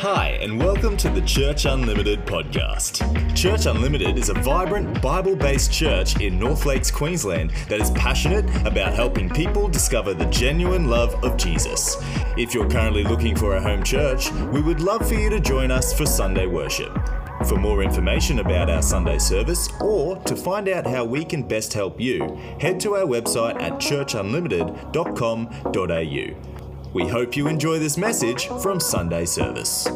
Hi, and welcome to the Church Unlimited podcast. Church Unlimited is a vibrant, Bible based church in North Lakes, Queensland that is passionate about helping people discover the genuine love of Jesus. If you're currently looking for a home church, we would love for you to join us for Sunday worship. For more information about our Sunday service or to find out how we can best help you, head to our website at churchunlimited.com.au. We hope you enjoy this message from Sunday service.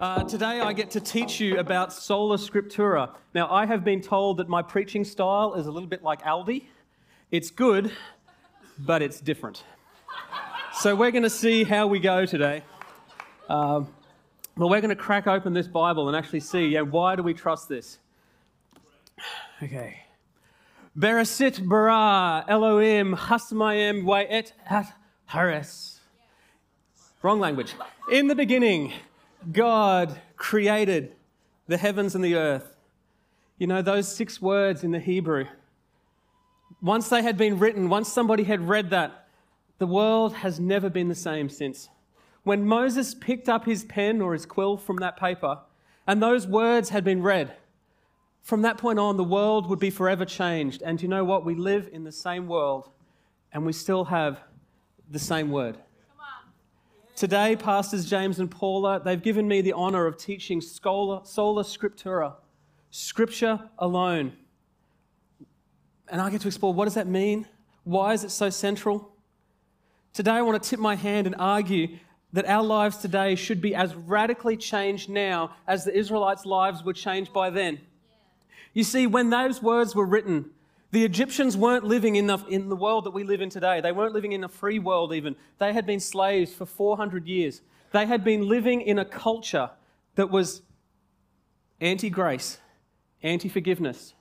Uh, today I get to teach you about sola scriptura. Now, I have been told that my preaching style is a little bit like Aldi. It's good, but it's different. So, we're going to see how we go today. Um, well, we're going to crack open this Bible and actually see yeah, why do we trust this? Okay. Bereshit bara Elohim hasmayim wa'et at hares. Wrong language. In the beginning, God created the heavens and the earth. You know, those six words in the Hebrew, once they had been written, once somebody had read that, the world has never been the same since. When Moses picked up his pen or his quill from that paper, and those words had been read, from that point on, the world would be forever changed. And you know what? We live in the same world, and we still have the same word. Today, Pastors James and Paula, they've given me the honor of teaching sola, sola scriptura, scripture alone. And I get to explore what does that mean? Why is it so central? Today, I want to tip my hand and argue that our lives today should be as radically changed now as the Israelites' lives were changed by then. You see, when those words were written, the Egyptians weren't living in the, in the world that we live in today. They weren't living in a free world, even. They had been slaves for 400 years. They had been living in a culture that was anti grace, anti forgiveness.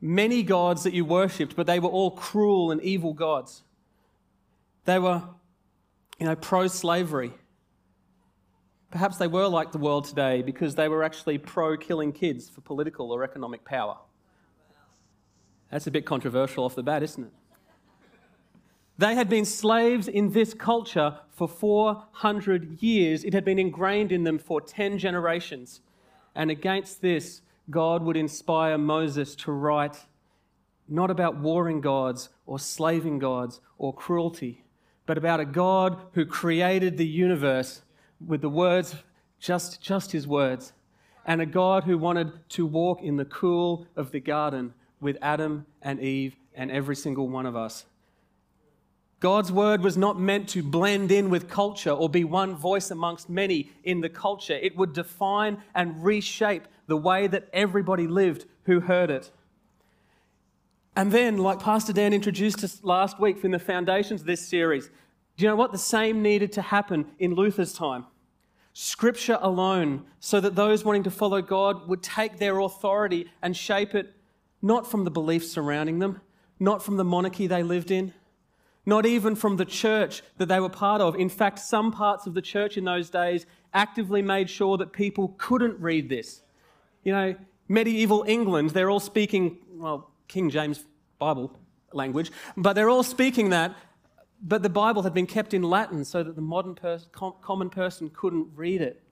Many gods that you worshipped, but they were all cruel and evil gods. They were, you know, pro slavery. Perhaps they were like the world today because they were actually pro killing kids for political or economic power. That's a bit controversial off the bat, isn't it? They had been slaves in this culture for 400 years. It had been ingrained in them for 10 generations. And against this, God would inspire Moses to write not about warring gods or slaving gods or cruelty, but about a God who created the universe with the words, just, just his words, and a God who wanted to walk in the cool of the garden with Adam and Eve and every single one of us. God's word was not meant to blend in with culture or be one voice amongst many in the culture. It would define and reshape the way that everybody lived who heard it. And then, like Pastor Dan introduced us last week from the foundations of this series, do you know what? The same needed to happen in Luther's time. Scripture alone, so that those wanting to follow God would take their authority and shape it not from the beliefs surrounding them, not from the monarchy they lived in, not even from the church that they were part of. In fact, some parts of the church in those days actively made sure that people couldn't read this. You know, medieval England, they're all speaking, well, King James Bible language, but they're all speaking that. But the Bible had been kept in Latin so that the modern pers- common person couldn't read it,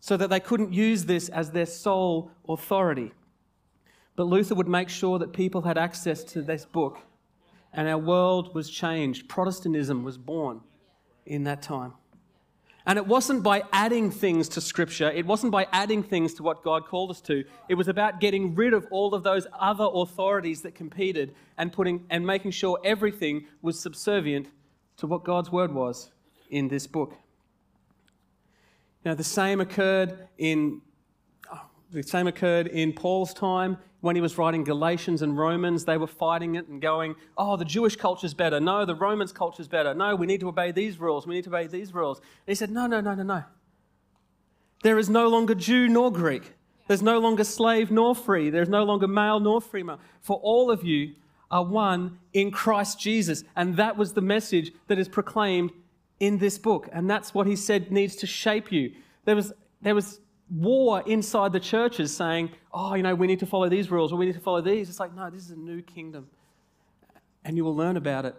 so that they couldn't use this as their sole authority. But Luther would make sure that people had access to this book, and our world was changed. Protestantism was born in that time. And it wasn't by adding things to Scripture, it wasn't by adding things to what God called us to. It was about getting rid of all of those other authorities that competed and, putting, and making sure everything was subservient to what God's word was in this book. Now, the same occurred in the same occurred in Paul's time when he was writing Galatians and Romans, they were fighting it and going, oh, the Jewish culture's better. No, the Romans culture's better. No, we need to obey these rules. We need to obey these rules. And he said, no, no, no, no, no. There is no longer Jew nor Greek. There's no longer slave nor free. There's no longer male nor female. For all of you are one in Christ Jesus. And that was the message that is proclaimed in this book. And that's what he said needs to shape you. There was, there was war inside the churches saying, oh, you know, we need to follow these rules or we need to follow these. It's like, no, this is a new kingdom. And you will learn about it.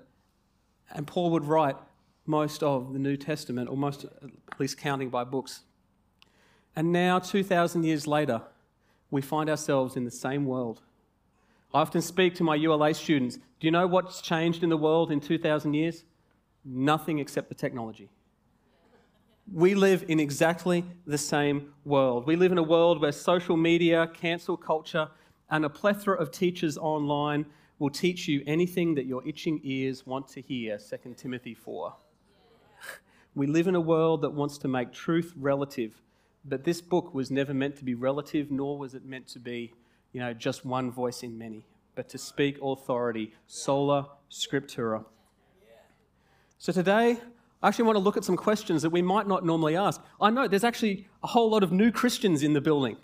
And Paul would write, most of the New Testament, or most, at least counting by books. And now, 2,000 years later, we find ourselves in the same world. I often speak to my ULA students do you know what's changed in the world in 2,000 years? Nothing except the technology. We live in exactly the same world. We live in a world where social media, cancel culture, and a plethora of teachers online will teach you anything that your itching ears want to hear, 2 Timothy 4. We live in a world that wants to make truth relative, but this book was never meant to be relative, nor was it meant to be, you know, just one voice in many, but to speak authority, sola scriptura. So today, I actually want to look at some questions that we might not normally ask. I know there's actually a whole lot of new Christians in the building.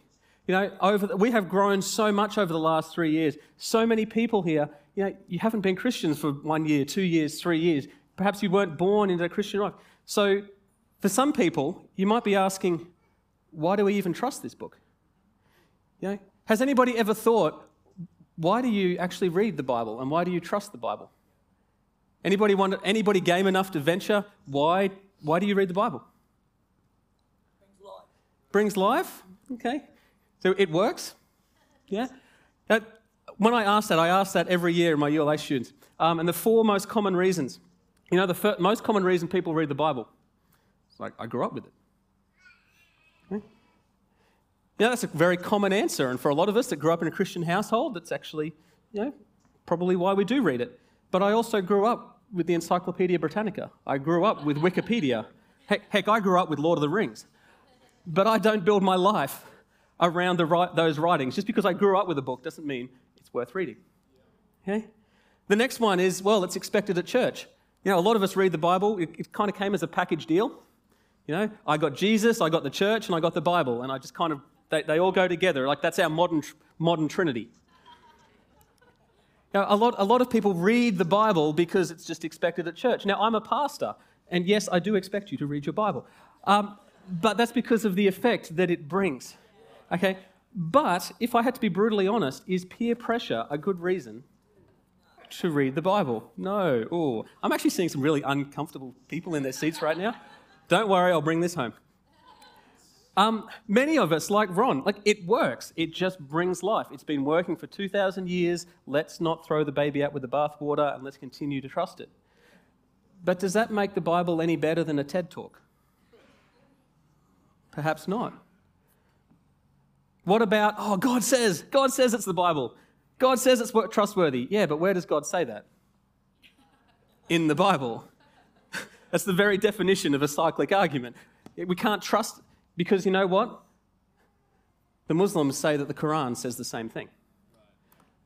You know, over the, we have grown so much over the last three years. So many people here, you know, you haven't been Christians for one year, two years, three years. Perhaps you weren't born into a Christian life. So, for some people, you might be asking, why do we even trust this book? You know, has anybody ever thought, why do you actually read the Bible and why do you trust the Bible? Anybody, want, anybody game enough to venture? Why, why do you read the Bible? Brings life. Brings life? Okay. So it works? Yeah? That, when I ask that, I ask that every year in my ULA students. Um, and the four most common reasons. You know, the fir- most common reason people read the Bible? It's like, I grew up with it. Okay? Yeah, that's a very common answer. And for a lot of us that grew up in a Christian household, that's actually, you know, probably why we do read it. But I also grew up with the Encyclopedia Britannica. I grew up with Wikipedia. Heck, heck I grew up with Lord of the Rings. But I don't build my life around the, those writings. Just because I grew up with a book doesn't mean it's worth reading. Okay? The next one is, well, it's expected at church. You know, a lot of us read the Bible, it, it kind of came as a package deal. You know, I got Jesus, I got the church, and I got the Bible, and I just kind of, they, they all go together. Like that's our modern, modern Trinity. Now, a lot, a lot of people read the Bible because it's just expected at church. Now, I'm a pastor, and yes, I do expect you to read your Bible. Um, but that's because of the effect that it brings. Okay? But if I had to be brutally honest, is peer pressure a good reason to read the Bible? No. Oh, I'm actually seeing some really uncomfortable people in their seats right now. Don't worry, I'll bring this home. Um, many of us, like Ron, like it works. It just brings life. It's been working for 2,000 years. Let's not throw the baby out with the bathwater and let's continue to trust it. But does that make the Bible any better than a TED talk? Perhaps not. What about, oh, God says, God says it's the Bible. God says it's trustworthy. Yeah, but where does God say that? In the Bible. That's the very definition of a cyclic argument. We can't trust because you know what? The Muslims say that the Quran says the same thing.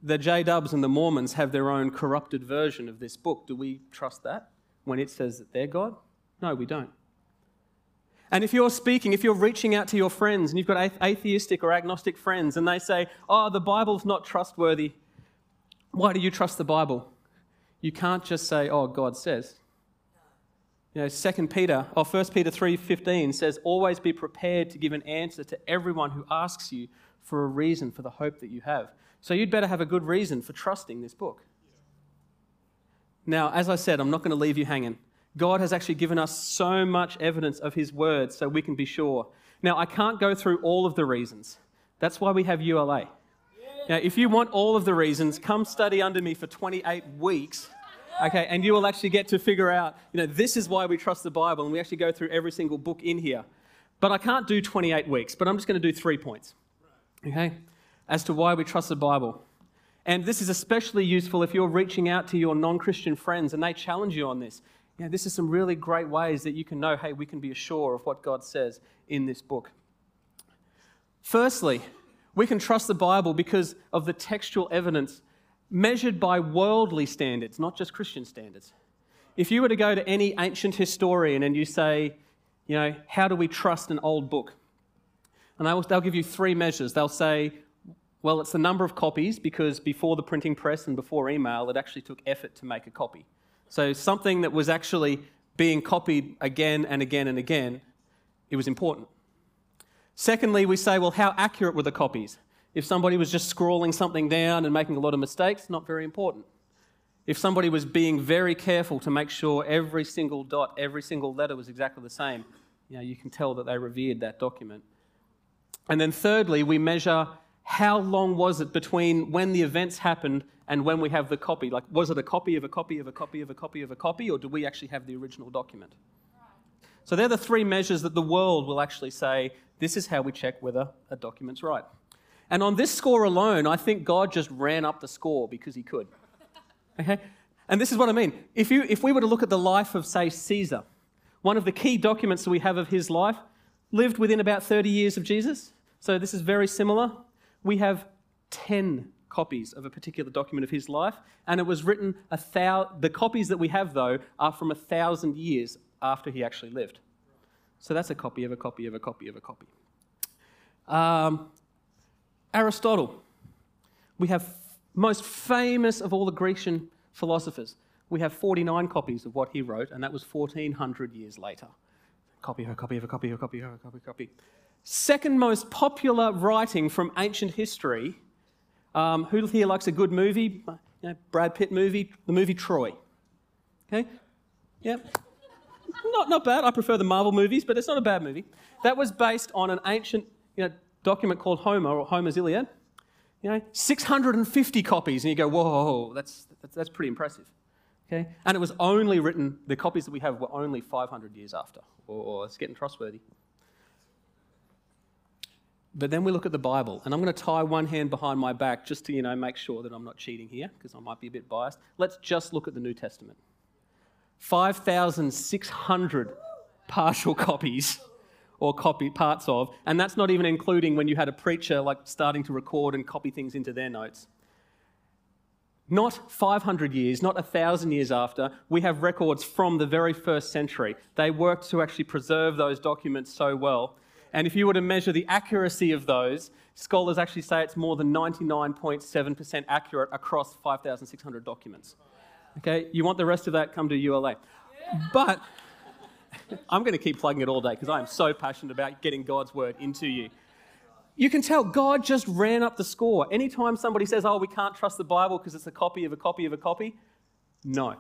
The J Dubs and the Mormons have their own corrupted version of this book. Do we trust that when it says that they're God? No, we don't. And if you're speaking, if you're reaching out to your friends and you've got atheistic or agnostic friends and they say, oh, the Bible's not trustworthy, why do you trust the Bible? You can't just say, oh, God says. You know, 2 Peter, or 1 Peter 3.15 says, always be prepared to give an answer to everyone who asks you for a reason for the hope that you have. So you'd better have a good reason for trusting this book. Now, as I said, I'm not going to leave you hanging. God has actually given us so much evidence of His word so we can be sure. Now, I can't go through all of the reasons. That's why we have ULA. Now, if you want all of the reasons, come study under me for 28 weeks Okay, and you will actually get to figure out, you know, this is why we trust the Bible, and we actually go through every single book in here. But I can't do 28 weeks, but I'm just going to do three points, okay, as to why we trust the Bible. And this is especially useful if you're reaching out to your non Christian friends and they challenge you on this. You know, this is some really great ways that you can know, hey, we can be assured of what God says in this book. Firstly, we can trust the Bible because of the textual evidence measured by worldly standards, not just Christian standards. If you were to go to any ancient historian and you say, you know, how do we trust an old book? And they'll, they'll give you three measures. They'll say, well, it's the number of copies because before the printing press and before email, it actually took effort to make a copy. So something that was actually being copied again and again and again, it was important. Secondly, we say, well, how accurate were the copies? If somebody was just scrawling something down and making a lot of mistakes, not very important. if somebody was being very careful to make sure every single dot, every single letter was exactly the same, you know, you can tell that they revered that document. And then thirdly, we measure how long was it between when the events happened and when we have the copy. Like, was it a copy of a copy of a copy of a copy of a copy, or do we actually have the original document? So they're the three measures that the world will actually say this is how we check whether a document's right. And on this score alone, I think God just ran up the score because he could. Okay? And this is what I mean. If, you, if we were to look at the life of, say, Caesar, one of the key documents that we have of his life lived within about 30 years of Jesus. So this is very similar. We have 10 copies of a particular document of his life, and it was written a thou- the copies that we have, though, are from a thousand years after he actually lived. So that's a copy of a copy of a copy of a copy. Um, Aristotle. We have most famous of all the Grecian philosophers. We have 49 copies of what he wrote, and that was 1400 years later. Copy a copy of a copy of a copy a copy copy. Second most popular writing from ancient history. Um, who here likes a good movie? You know, Brad Pitt movie, the movie Troy. Okay? Yep. not, not bad. I prefer the Marvel movies, but it's not a bad movie. That was based on an ancient you know, document called Homer or Homer's Iliad. You know, 650 copies, and you go, whoa, that's, that's, that's pretty impressive. Okay? And it was only written, the copies that we have were only 500 years after, or, or it's getting trustworthy. But then we look at the Bible, and I'm going to tie one hand behind my back just to you know make sure that I'm not cheating here because I might be a bit biased. Let's just look at the New Testament. 5,600 partial copies or copy parts of, and that's not even including when you had a preacher like starting to record and copy things into their notes. Not 500 years, not 1,000 years after, we have records from the very first century. They worked to actually preserve those documents so well. And if you were to measure the accuracy of those, scholars actually say it's more than 99.7% accurate across 5,600 documents. Okay, you want the rest of that, come to ULA. But I'm going to keep plugging it all day because I am so passionate about getting God's word into you. You can tell God just ran up the score. Anytime somebody says, oh, we can't trust the Bible because it's a copy of a copy of a copy, no,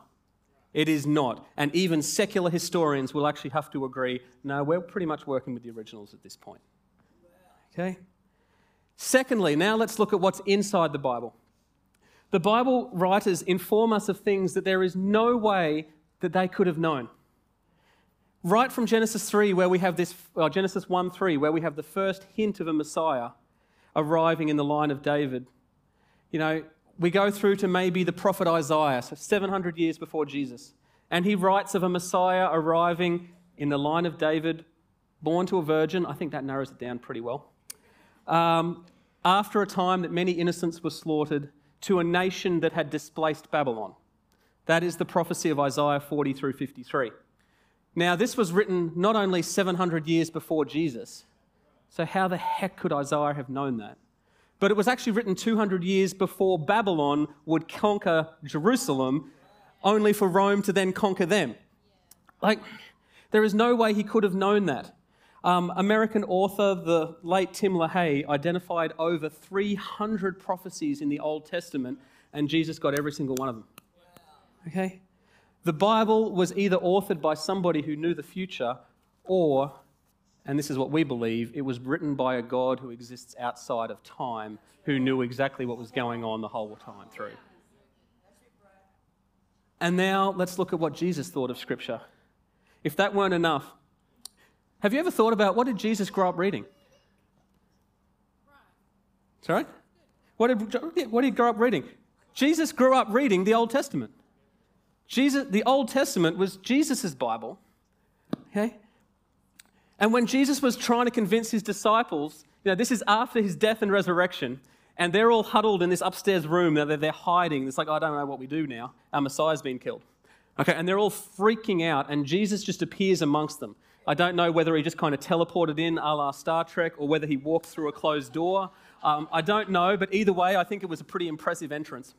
it is not. And even secular historians will actually have to agree no, we're pretty much working with the originals at this point. Okay? Secondly, now let's look at what's inside the Bible. The Bible writers inform us of things that there is no way that they could have known right from Genesis 3, where we have this, well, Genesis 1 3, where we have the first hint of a Messiah arriving in the line of David. You know, we go through to maybe the prophet Isaiah, so 700 years before Jesus. And he writes of a Messiah arriving in the line of David, born to a virgin. I think that narrows it down pretty well. Um, after a time that many innocents were slaughtered, to a nation that had displaced Babylon. That is the prophecy of Isaiah 40 through 53. Now, this was written not only 700 years before Jesus, so how the heck could Isaiah have known that? But it was actually written 200 years before Babylon would conquer Jerusalem, only for Rome to then conquer them. Like, there is no way he could have known that. Um, American author, the late Tim LaHaye, identified over 300 prophecies in the Old Testament, and Jesus got every single one of them. Okay? The Bible was either authored by somebody who knew the future, or, and this is what we believe, it was written by a God who exists outside of time, who knew exactly what was going on the whole time through. And now let's look at what Jesus thought of Scripture. If that weren't enough, have you ever thought about what did Jesus grow up reading? Sorry? What did, what did he grow up reading? Jesus grew up reading the Old Testament. Jesus, the Old Testament was Jesus' Bible. Okay? And when Jesus was trying to convince his disciples, you know, this is after his death and resurrection, and they're all huddled in this upstairs room. They're, they're hiding. It's like, I don't know what we do now. Our Messiah's been killed. Okay, and they're all freaking out, and Jesus just appears amongst them. I don't know whether he just kind of teleported in a la Star Trek or whether he walked through a closed door. Um, I don't know, but either way, I think it was a pretty impressive entrance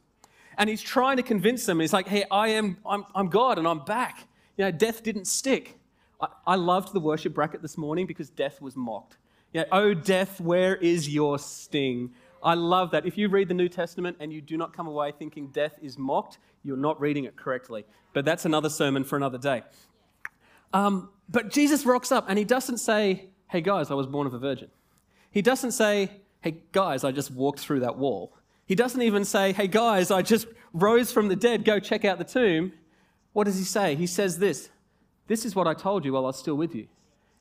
and he's trying to convince them. He's like, hey, I am, I'm, I'm God and I'm back. You know, death didn't stick. I, I loved the worship bracket this morning because death was mocked. You know, oh, death, where is your sting? I love that. If you read the New Testament and you do not come away thinking death is mocked, you're not reading it correctly. But that's another sermon for another day. Um, but Jesus rocks up and he doesn't say, Hey guys, I was born of a virgin. He doesn't say, Hey guys, I just walked through that wall. He doesn't even say, Hey guys, I just rose from the dead, go check out the tomb. What does he say? He says this This is what I told you while I was still with you.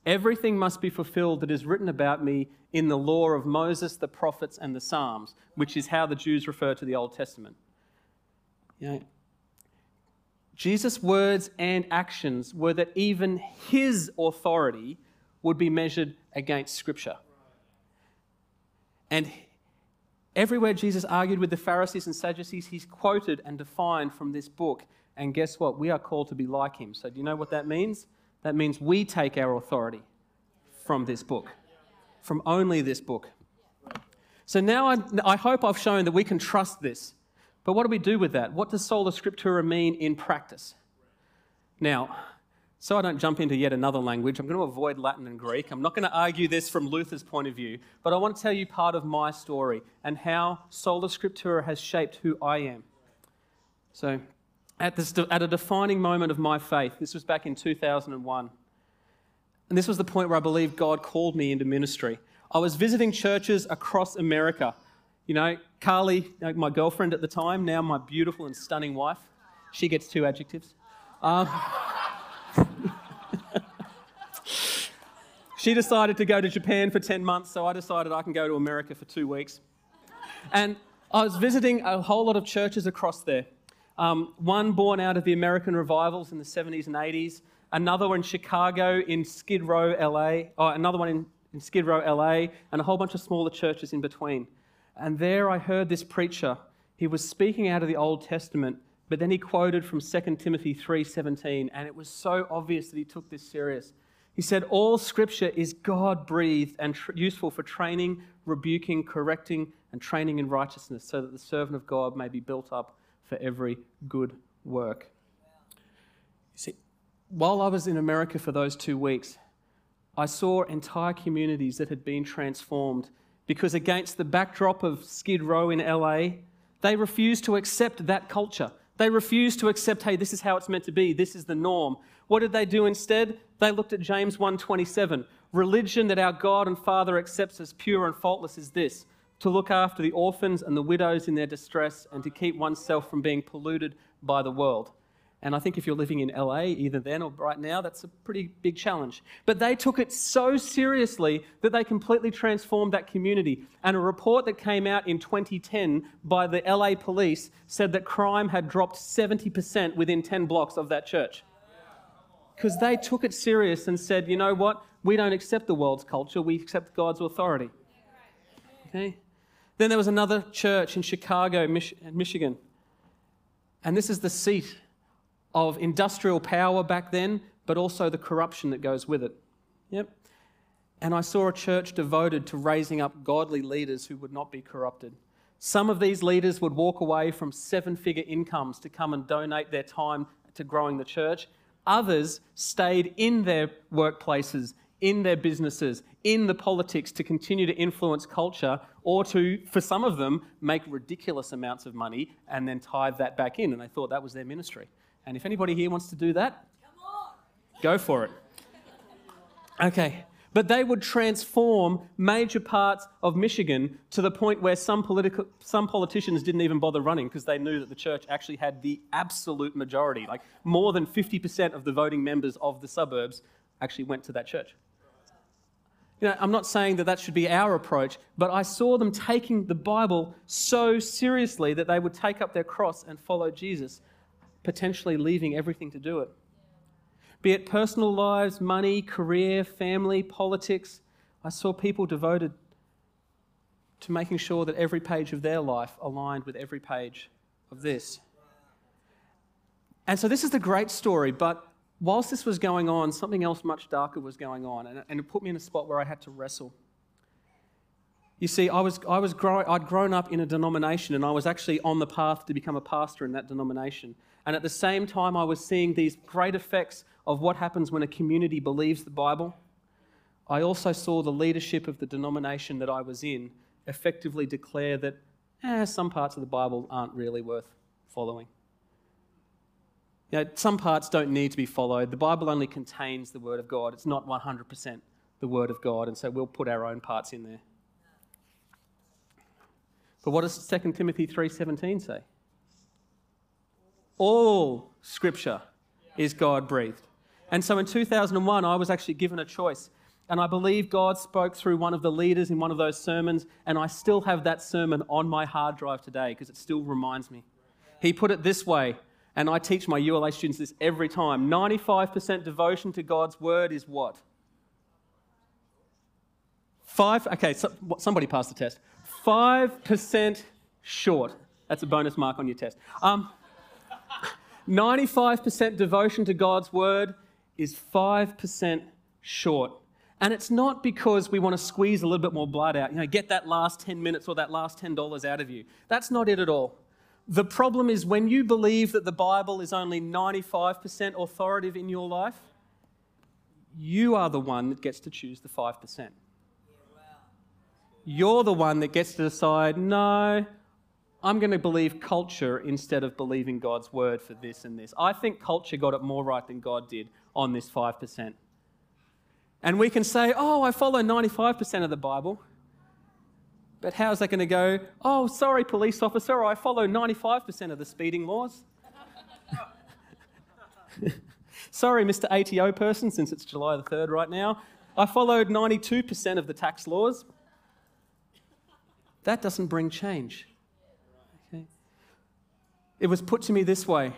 Everything must be fulfilled that is written about me in the law of Moses, the prophets, and the Psalms, which is how the Jews refer to the Old Testament. You know, Jesus' words and actions were that even his authority would be measured against Scripture. And everywhere Jesus argued with the Pharisees and Sadducees, he's quoted and defined from this book. And guess what? We are called to be like him. So, do you know what that means? That means we take our authority from this book, from only this book. So now I, I hope I've shown that we can trust this. But what do we do with that? What does sola scriptura mean in practice? Now, so I don't jump into yet another language, I'm going to avoid Latin and Greek. I'm not going to argue this from Luther's point of view, but I want to tell you part of my story and how sola scriptura has shaped who I am. So, at, this, at a defining moment of my faith, this was back in 2001, and this was the point where I believe God called me into ministry. I was visiting churches across America. You know, Carly, my girlfriend at the time, now my beautiful and stunning wife, she gets two adjectives. Um, she decided to go to Japan for 10 months, so I decided I can go to America for two weeks. And I was visiting a whole lot of churches across there. Um, one born out of the American revivals in the 70s and 80s, another one in Chicago, in Skid Row, LA, oh, another one in, in Skid Row, LA, and a whole bunch of smaller churches in between. And there I heard this preacher. He was speaking out of the Old Testament, but then he quoted from 2 Timothy 3:17, and it was so obvious that he took this serious. He said, All scripture is God breathed and tr- useful for training, rebuking, correcting, and training in righteousness, so that the servant of God may be built up for every good work. You see, while I was in America for those two weeks, I saw entire communities that had been transformed because, against the backdrop of Skid Row in LA, they refused to accept that culture. They refused to accept, hey, this is how it's meant to be, this is the norm. What did they do instead? They looked at James 1:27. Religion that our God and Father accepts as pure and faultless is this: to look after the orphans and the widows in their distress and to keep oneself from being polluted by the world. And I think if you're living in LA, either then or right now, that's a pretty big challenge. But they took it so seriously that they completely transformed that community. And a report that came out in 2010 by the LA police said that crime had dropped 70% within 10 blocks of that church. Because they took it serious and said, you know what? We don't accept the world's culture, we accept God's authority. Okay? Then there was another church in Chicago, Mich- Michigan. And this is the seat of industrial power back then, but also the corruption that goes with it. Yep. And I saw a church devoted to raising up godly leaders who would not be corrupted. Some of these leaders would walk away from seven figure incomes to come and donate their time to growing the church. Others stayed in their workplaces, in their businesses, in the politics to continue to influence culture or to, for some of them, make ridiculous amounts of money and then tithe that back in. And they thought that was their ministry. And if anybody here wants to do that, go for it. Okay. But they would transform major parts of Michigan to the point where some, political, some politicians didn't even bother running because they knew that the church actually had the absolute majority. Like more than 50% of the voting members of the suburbs actually went to that church. You know, I'm not saying that that should be our approach, but I saw them taking the Bible so seriously that they would take up their cross and follow Jesus potentially leaving everything to do it. Be it personal lives, money, career, family, politics, I saw people devoted to making sure that every page of their life aligned with every page of this. And so this is the great story, but whilst this was going on, something else much darker was going on, and, it put me in a spot where I had to wrestle. You see, I was, I was grow, I'd grown up in a denomination and I was actually on the path to become a pastor in that denomination. And at the same time, I was seeing these great effects of what happens when a community believes the Bible. I also saw the leadership of the denomination that I was in effectively declare that eh, some parts of the Bible aren't really worth following. You know, some parts don't need to be followed. The Bible only contains the Word of God. It's not 100% the Word of God, and so we'll put our own parts in there. But what does 2 Timothy 3:17 say? All scripture is God breathed. And so in 2001 I was actually given a choice and I believe God spoke through one of the leaders in one of those sermons, and I still have that sermon on my hard drive today because it still reminds me. He put it this way, and I teach my ULA students this every time 95% devotion to God's word is what? Five, okay, so, somebody passed the test. 5% short. That's a bonus mark on your test. Um, 95% devotion to God's word is 5% short. And it's not because we want to squeeze a little bit more blood out, you know, get that last 10 minutes or that last $10 out of you. That's not it at all. The problem is when you believe that the Bible is only 95% authoritative in your life, you are the one that gets to choose the 5%. You're the one that gets to decide, no, I'm going to believe culture instead of believing God's word for this and this. I think culture got it more right than God did on this 5%. And we can say, oh, I follow 95% of the Bible. But how's that going to go? Oh, sorry, police officer, I follow 95% of the speeding laws. sorry, Mr. ATO person, since it's July the 3rd right now, I followed 92% of the tax laws. That doesn't bring change. It was put to me this way,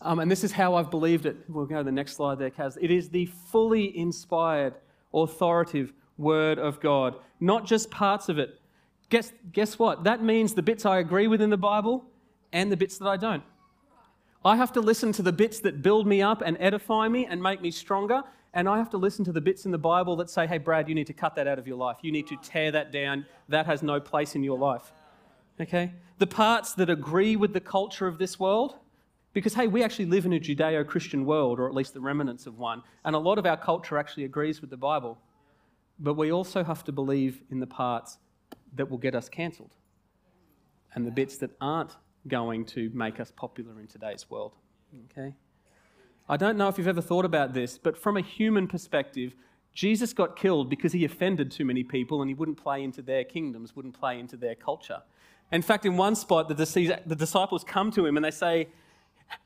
um, and this is how I've believed it. We'll go to the next slide there, Kaz. It is the fully inspired, authoritative Word of God, not just parts of it. Guess, guess what? That means the bits I agree with in the Bible and the bits that I don't. I have to listen to the bits that build me up and edify me and make me stronger, and I have to listen to the bits in the Bible that say, hey, Brad, you need to cut that out of your life. You need to tear that down. That has no place in your life. Okay? The parts that agree with the culture of this world, because, hey, we actually live in a Judeo Christian world, or at least the remnants of one, and a lot of our culture actually agrees with the Bible. But we also have to believe in the parts that will get us cancelled and the bits that aren't going to make us popular in today's world. Okay? I don't know if you've ever thought about this, but from a human perspective, Jesus got killed because he offended too many people and he wouldn't play into their kingdoms, wouldn't play into their culture. In fact, in one spot, the disciples come to him and they say,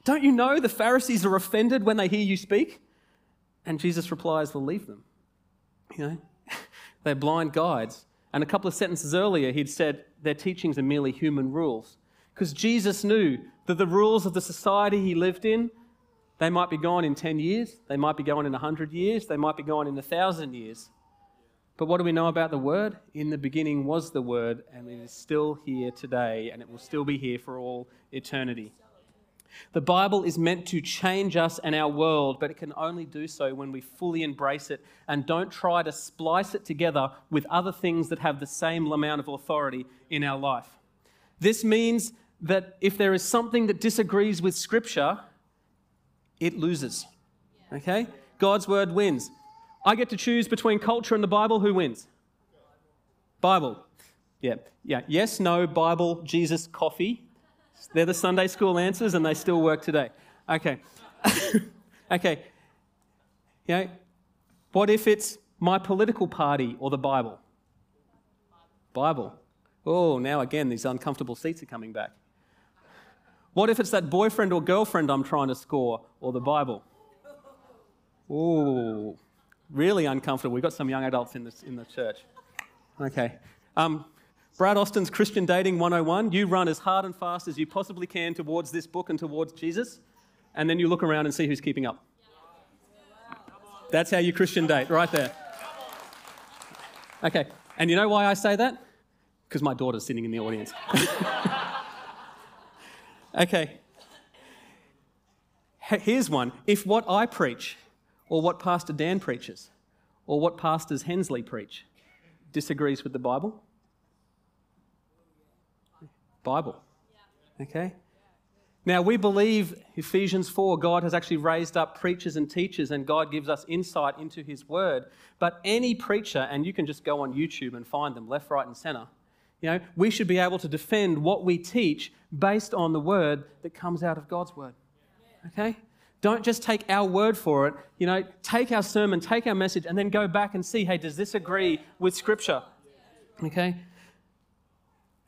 Don't you know the Pharisees are offended when they hear you speak? And Jesus replies, Well, leave them. You know, they're blind guides. And a couple of sentences earlier, he'd said their teachings are merely human rules. Because Jesus knew that the rules of the society he lived in they might be gone in 10 years, they might be gone in 100 years, they might be gone in 1,000 years. But what do we know about the Word? In the beginning was the Word, and it is still here today, and it will still be here for all eternity. The Bible is meant to change us and our world, but it can only do so when we fully embrace it and don't try to splice it together with other things that have the same amount of authority in our life. This means that if there is something that disagrees with Scripture, it loses. Okay? God's word wins. I get to choose between culture and the Bible. Who wins? Bible. Yeah. Yeah. Yes, no, Bible, Jesus, coffee. They're the Sunday school answers and they still work today. Okay. okay. You know, what if it's my political party or the Bible? Bible. Oh, now again, these uncomfortable seats are coming back. What if it's that boyfriend or girlfriend I'm trying to score or the Bible? Ooh, really uncomfortable. We've got some young adults in, this, in the church. Okay. Um, Brad Austin's Christian Dating 101. You run as hard and fast as you possibly can towards this book and towards Jesus, and then you look around and see who's keeping up. That's how you Christian date, right there. Okay. And you know why I say that? Because my daughter's sitting in the audience. Okay. Here's one. If what I preach, or what Pastor Dan preaches, or what Pastors Hensley preach, disagrees with the Bible, Bible. Okay? Now, we believe Ephesians 4, God has actually raised up preachers and teachers, and God gives us insight into His Word. But any preacher, and you can just go on YouTube and find them left, right, and center, You know, we should be able to defend what we teach based on the word that comes out of God's word. Okay? Don't just take our word for it. You know, take our sermon, take our message, and then go back and see, hey, does this agree with Scripture? Okay?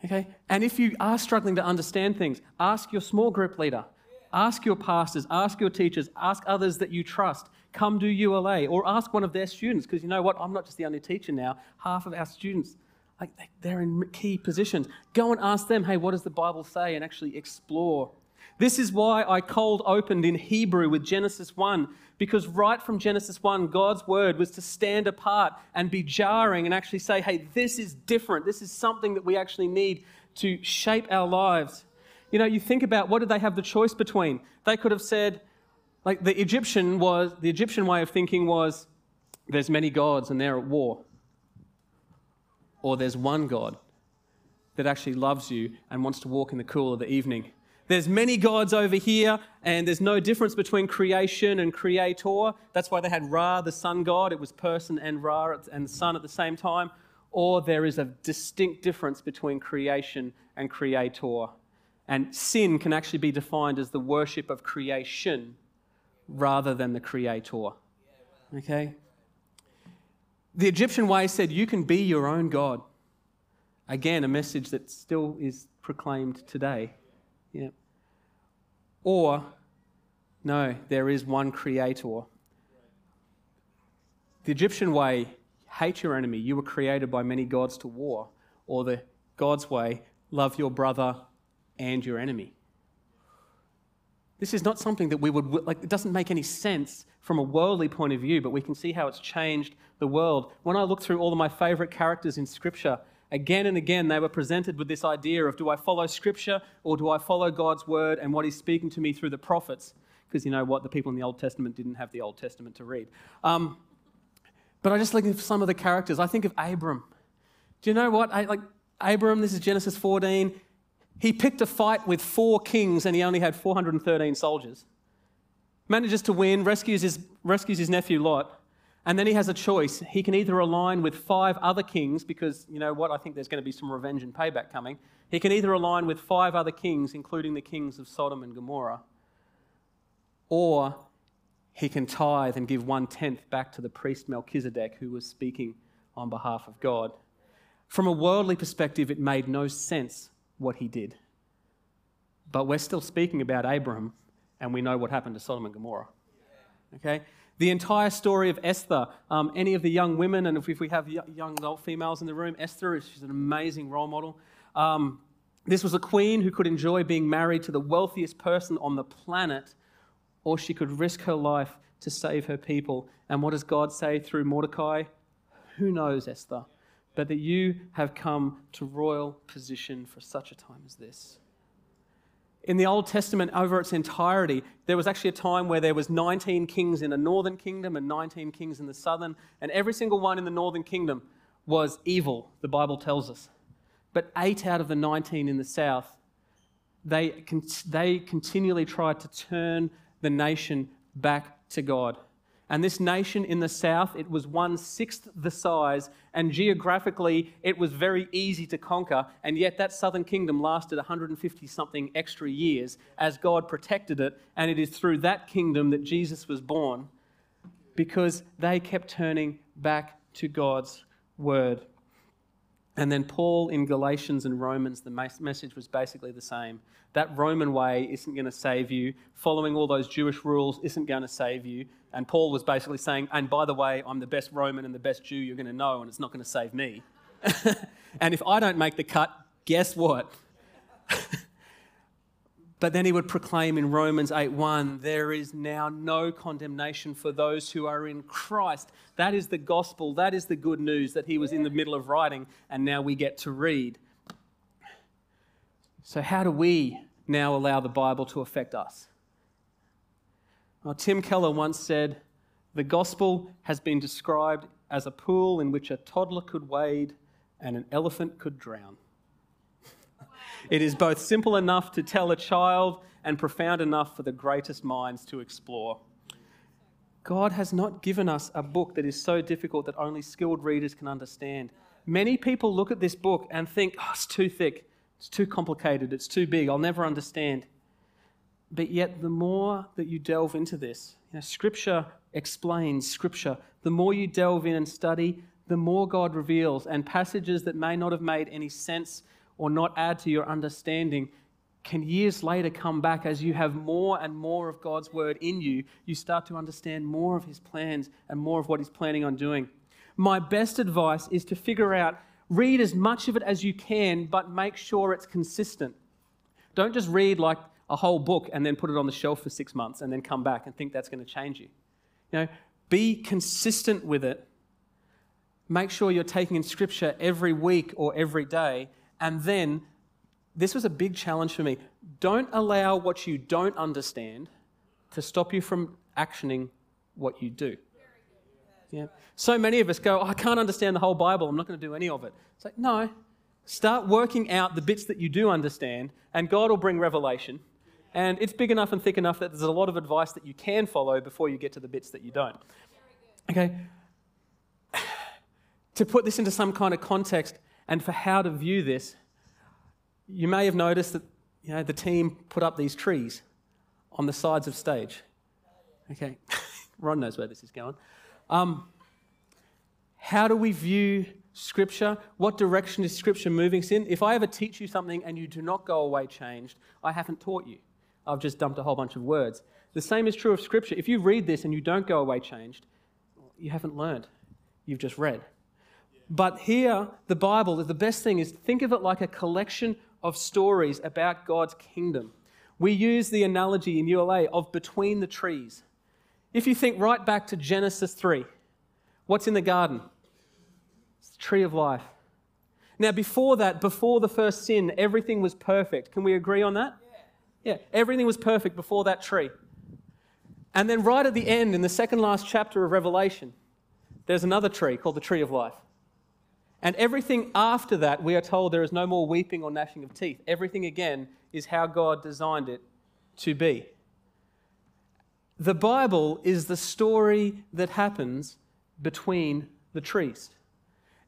Okay? And if you are struggling to understand things, ask your small group leader, ask your pastors, ask your teachers, ask others that you trust. Come do ULA or ask one of their students because you know what? I'm not just the only teacher now. Half of our students, like they're in key positions. Go and ask them, hey, what does the Bible say? And actually explore. This is why I cold opened in Hebrew with Genesis 1 because right from Genesis 1, God's word was to stand apart and be jarring and actually say, hey, this is different. This is something that we actually need to shape our lives. You know, you think about what did they have the choice between? They could have said, like the Egyptian was, the Egyptian way of thinking was, there's many gods and they're at war. Or there's one God that actually loves you and wants to walk in the cool of the evening there's many gods over here, and there's no difference between creation and creator. That's why they had Ra, the sun god. It was person and Ra and sun at the same time. Or there is a distinct difference between creation and creator. And sin can actually be defined as the worship of creation rather than the creator. Okay? The Egyptian way said you can be your own God. Again, a message that still is proclaimed today. Yeah. Or, no, there is one creator. The Egyptian way, hate your enemy. You were created by many gods to war. Or the God's way, love your brother and your enemy. This is not something that we would, like, it doesn't make any sense from a worldly point of view, but we can see how it's changed the world. When I look through all of my favorite characters in Scripture, Again and again, they were presented with this idea of do I follow Scripture or do I follow God's word and what He's speaking to me through the prophets? Because you know what? The people in the Old Testament didn't have the Old Testament to read. Um, but I just look at some of the characters. I think of Abram. Do you know what? I, like Abram, this is Genesis 14. He picked a fight with four kings and he only had 413 soldiers. Manages to win, rescues his, rescues his nephew Lot. And then he has a choice. He can either align with five other kings, because you know what? I think there's going to be some revenge and payback coming. He can either align with five other kings, including the kings of Sodom and Gomorrah, or he can tithe and give one tenth back to the priest Melchizedek, who was speaking on behalf of God. From a worldly perspective, it made no sense what he did. But we're still speaking about Abraham, and we know what happened to Sodom and Gomorrah. Okay? The entire story of Esther, um, any of the young women, and if, we have young adult females in the room, Esther is she's an amazing role model. Um, this was a queen who could enjoy being married to the wealthiest person on the planet, or she could risk her life to save her people. And what does God say through Mordecai? Who knows, Esther? But that you have come to royal position for such a time as this. In the Old Testament, over its entirety, there was actually a time where there was 19 kings in the northern kingdom and 19 kings in the southern, and every single one in the northern kingdom was evil, the Bible tells us. But eight out of the 19 in the south, they, they continually tried to turn the nation back to God. And this nation in the south, it was one sixth the size, and geographically, it was very easy to conquer. And yet, that southern kingdom lasted 150 something extra years as God protected it. And it is through that kingdom that Jesus was born because they kept turning back to God's word. And then Paul in Galatians and Romans, the message was basically the same. That Roman way isn't going to save you. Following all those Jewish rules isn't going to save you. And Paul was basically saying, and by the way, I'm the best Roman and the best Jew you're going to know, and it's not going to save me. and if I don't make the cut, guess what? But then he would proclaim in Romans 8:1, there is now no condemnation for those who are in Christ. That is the gospel, that is the good news that he was in the middle of writing and now we get to read. So how do we now allow the Bible to affect us? Well, Tim Keller once said, "The gospel has been described as a pool in which a toddler could wade and an elephant could drown." It is both simple enough to tell a child and profound enough for the greatest minds to explore. God has not given us a book that is so difficult that only skilled readers can understand, Many people look at this book and think, oh, it's too thick, it's too complicated, it's too big, I'll never understand. But yet, the more that you delve into this, you know, Scripture explains Scripture. The more you delve in and study, the more God reveals. And passages that may not have made any sense or not add to your understanding can years later come back as you have more and more of God's word in you. You start to understand more of His plans and more of what He's planning on doing. My best advice is to figure out, read as much of it as you can, but make sure it's consistent. Don't just read like a whole book and then put it on the shelf for six months and then come back and think that's going to change you. You know, be consistent with it. Make sure you're taking in scripture every week or every day. And then, this was a big challenge for me. Don't allow what you don't understand to stop you from actioning what you do. Yeah. So many of us go, oh, I can't understand the whole Bible. I'm not going to do any of it. It's like, no. Start working out the bits that you do understand, and God will bring revelation. And it's big enough and thick enough that there's a lot of advice that you can follow before you get to the bits that you don't. Okay? to put this into some kind of context and for how to view this, you may have noticed that you know, the team put up these trees on the sides of stage. Okay, Ron knows where this is going. Um, how do we view Scripture? What direction is Scripture moving us in? If I ever teach you something and you do not go away changed, I haven't taught you. I've just dumped a whole bunch of words. The same is true of Scripture. If you read this and you don't go away changed, you haven't learned. You've just read. But here, the Bible, the best thing is think of it like a collection of stories about God's kingdom. We use the analogy in ULA of between the trees. If you think right back to Genesis 3, what's in the garden? It's the tree of life. Now, before that, before the first sin, everything was perfect. Can we agree on that? Yeah, everything was perfect before that tree. And then, right at the end, in the second last chapter of Revelation, there's another tree called the tree of life. And everything after that, we are told there is no more weeping or gnashing of teeth. Everything again is how God designed it to be. The Bible is the story that happens between the trees.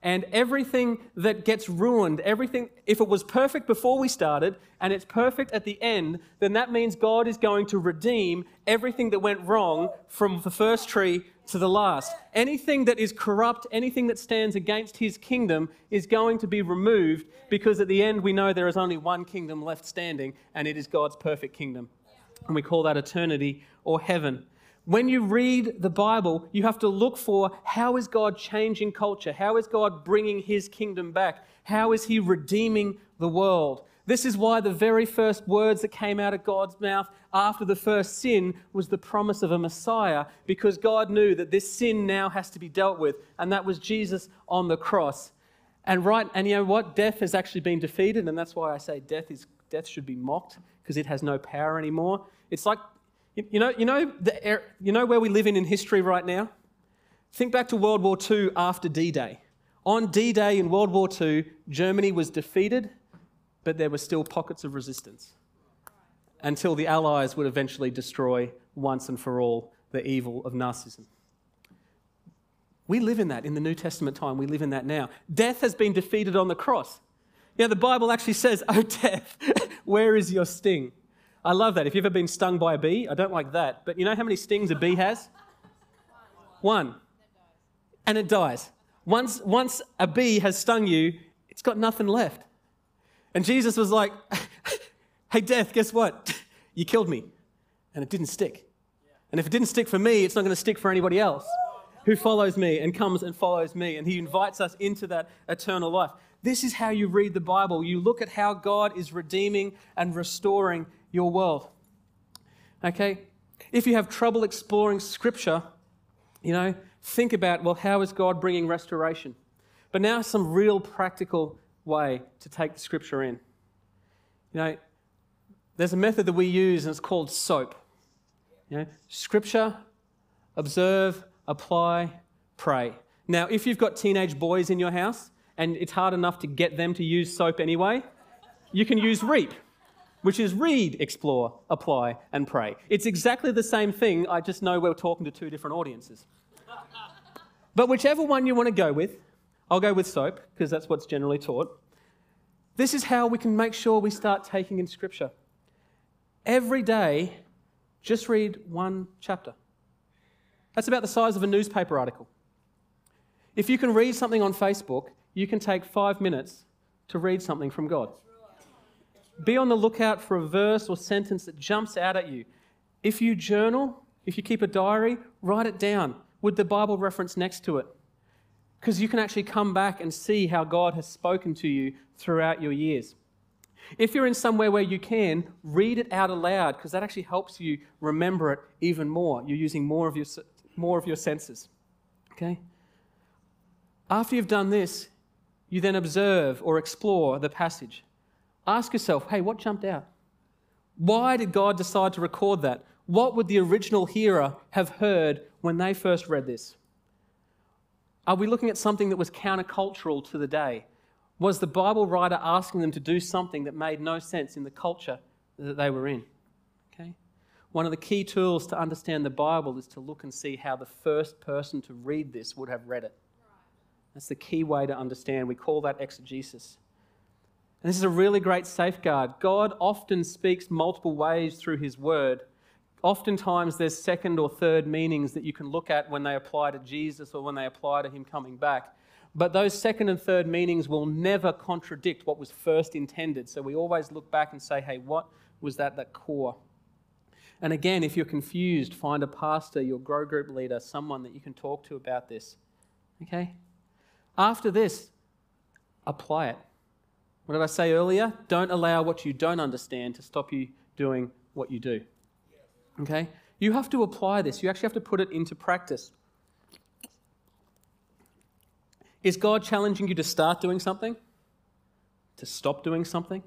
And everything that gets ruined, everything, if it was perfect before we started and it's perfect at the end, then that means God is going to redeem everything that went wrong from the first tree to the last. Anything that is corrupt, anything that stands against his kingdom is going to be removed because at the end we know there is only one kingdom left standing and it is God's perfect kingdom. And we call that eternity or heaven. When you read the Bible, you have to look for how is God changing culture? How is God bringing his kingdom back? How is he redeeming the world? This is why the very first words that came out of God's mouth after the first sin was the promise of a Messiah, because God knew that this sin now has to be dealt with, and that was Jesus on the cross. And right, and you know what? Death has actually been defeated, and that's why I say death is death should be mocked because it has no power anymore. It's like you know, you know, the, you know where we live in in history right now? Think back to World War II after D Day. On D Day in World War II, Germany was defeated, but there were still pockets of resistance until the Allies would eventually destroy once and for all the evil of Nazism. We live in that in the New Testament time. We live in that now. Death has been defeated on the cross. Yeah, the Bible actually says, Oh, death, where is your sting? I love that. If you've ever been stung by a bee, I don't like that. But you know how many stings a bee has? One. And it dies. Once, once a bee has stung you, it's got nothing left. And Jesus was like, hey, death, guess what? You killed me. And it didn't stick. And if it didn't stick for me, it's not going to stick for anybody else who follows me and comes and follows me. And he invites us into that eternal life. This is how you read the Bible. You look at how God is redeeming and restoring your world. Okay? If you have trouble exploring Scripture, you know, think about, well, how is God bringing restoration? But now, some real practical way to take the Scripture in. You know, there's a method that we use, and it's called SOAP. You know, scripture, observe, apply, pray. Now, if you've got teenage boys in your house and it's hard enough to get them to use SOAP anyway, you can use REAP which is read, explore, apply, and pray. It's exactly the same thing, I just know we're talking to two different audiences. but whichever one you want to go with, I'll go with soap because that's what's generally taught. This is how we can make sure we start taking in Scripture. Every day, just read one chapter. That's about the size of a newspaper article. If you can read something on Facebook, you can take five minutes to read something from God. Be on the lookout for a verse or sentence that jumps out at you. If you journal, if you keep a diary, write it down with the Bible reference next to it. Because you can actually come back and see how God has spoken to you throughout your years. If you're in somewhere where you can, read it out aloud because that actually helps you remember it even more. You're using more of your, more of your senses. Okay? After you've done this, you then observe or explore the passage. Ask yourself, hey, what jumped out? Why did God decide to record that? What would the original hearer have heard when they first read this? Are we looking at something that was countercultural to the day? Was the Bible writer asking them to do something that made no sense in the culture that they were in? Okay? One of the key tools to understand the Bible is to look and see how the first person to read this would have read it. That's the key way to understand. We call that exegesis. And this is a really great safeguard. God often speaks multiple ways through his word. Oftentimes, there's second or third meanings that you can look at when they apply to Jesus or when they apply to him coming back. But those second and third meanings will never contradict what was first intended. So we always look back and say, hey, what was that, that core? And again, if you're confused, find a pastor, your grow group leader, someone that you can talk to about this. Okay? After this, apply it. What did I say earlier? Don't allow what you don't understand to stop you doing what you do. Okay? You have to apply this. You actually have to put it into practice. Is God challenging you to start doing something? To stop doing something?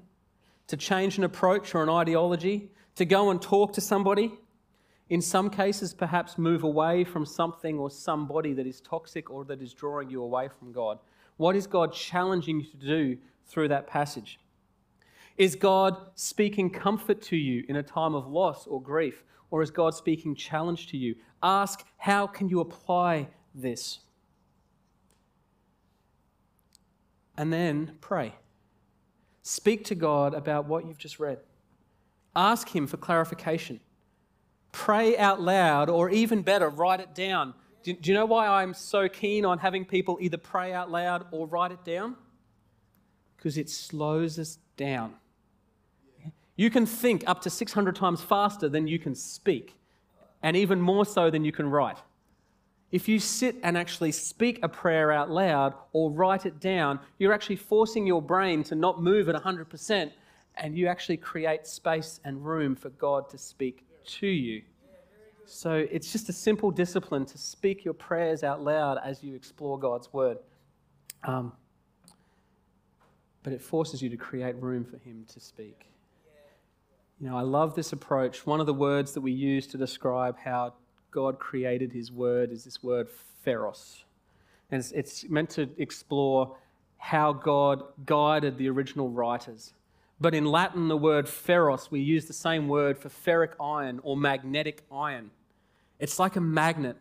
To change an approach or an ideology? To go and talk to somebody? In some cases, perhaps move away from something or somebody that is toxic or that is drawing you away from God. What is God challenging you to do through that passage? Is God speaking comfort to you in a time of loss or grief? Or is God speaking challenge to you? Ask, how can you apply this? And then pray. Speak to God about what you've just read. Ask Him for clarification. Pray out loud, or even better, write it down. Do, you know why I'm so keen on having people either pray out loud or write it down? Because it slows us down. You can think up to 600 times faster than you can speak, and even more so than you can write. If you sit and actually speak a prayer out loud or write it down, you're actually forcing your brain to not move at 100%, and you actually create space and room for God to speak to you. So it's just a simple discipline to speak your prayers out loud as you explore God's word. Um, but it forces you to create room for Him to speak. You know, I love this approach. One of the words that we use to describe how God created His word is this word pharos. And it's, it's meant to explore how God guided the original writers. But in Latin, the word pharos, we use the same word for ferric iron or magnetic iron. It's like a magnet.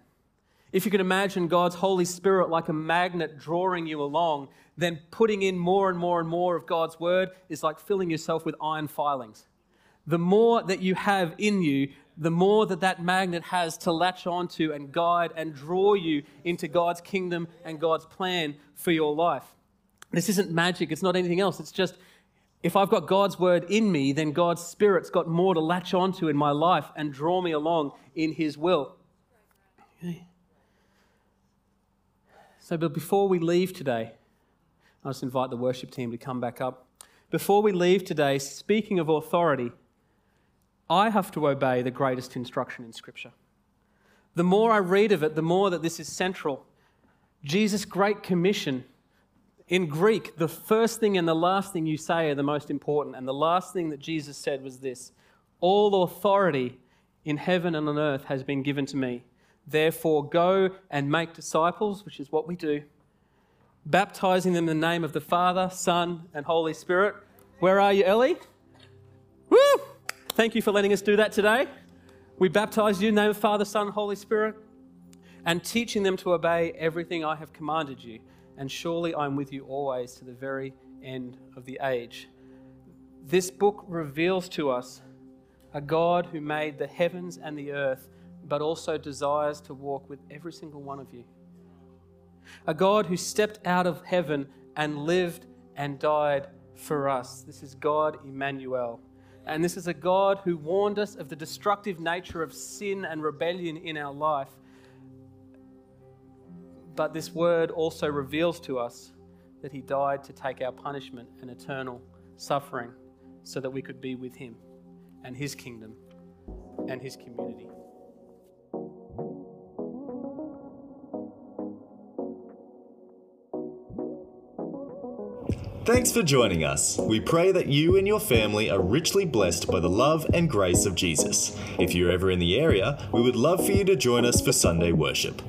If you can imagine God's Holy Spirit like a magnet drawing you along, then putting in more and more and more of God's word is like filling yourself with iron filings. The more that you have in you, the more that that magnet has to latch onto and guide and draw you into God's kingdom and God's plan for your life. This isn't magic, it's not anything else. It's just if I've got God's word in me, then God's spirit's got more to latch onto in my life and draw me along in his will. Okay. So, but before we leave today, I'll just invite the worship team to come back up. Before we leave today, speaking of authority, I have to obey the greatest instruction in Scripture. The more I read of it, the more that this is central. Jesus' Great Commission in Greek, the first thing and the last thing you say are the most important. And the last thing that Jesus said was this All authority in heaven and on earth has been given to me. Therefore, go and make disciples, which is what we do, baptizing them in the name of the Father, Son, and Holy Spirit. Where are you, Ellie? Woo! Thank you for letting us do that today. We baptize you in the name of Father, Son, Holy Spirit, and teaching them to obey everything I have commanded you. and surely I'm with you always to the very end of the age. This book reveals to us a God who made the heavens and the earth, but also desires to walk with every single one of you. A God who stepped out of heaven and lived and died for us. This is God Emmanuel. And this is a God who warned us of the destructive nature of sin and rebellion in our life. But this word also reveals to us that he died to take our punishment and eternal suffering so that we could be with him and his kingdom and his community. Thanks for joining us. We pray that you and your family are richly blessed by the love and grace of Jesus. If you're ever in the area, we would love for you to join us for Sunday worship.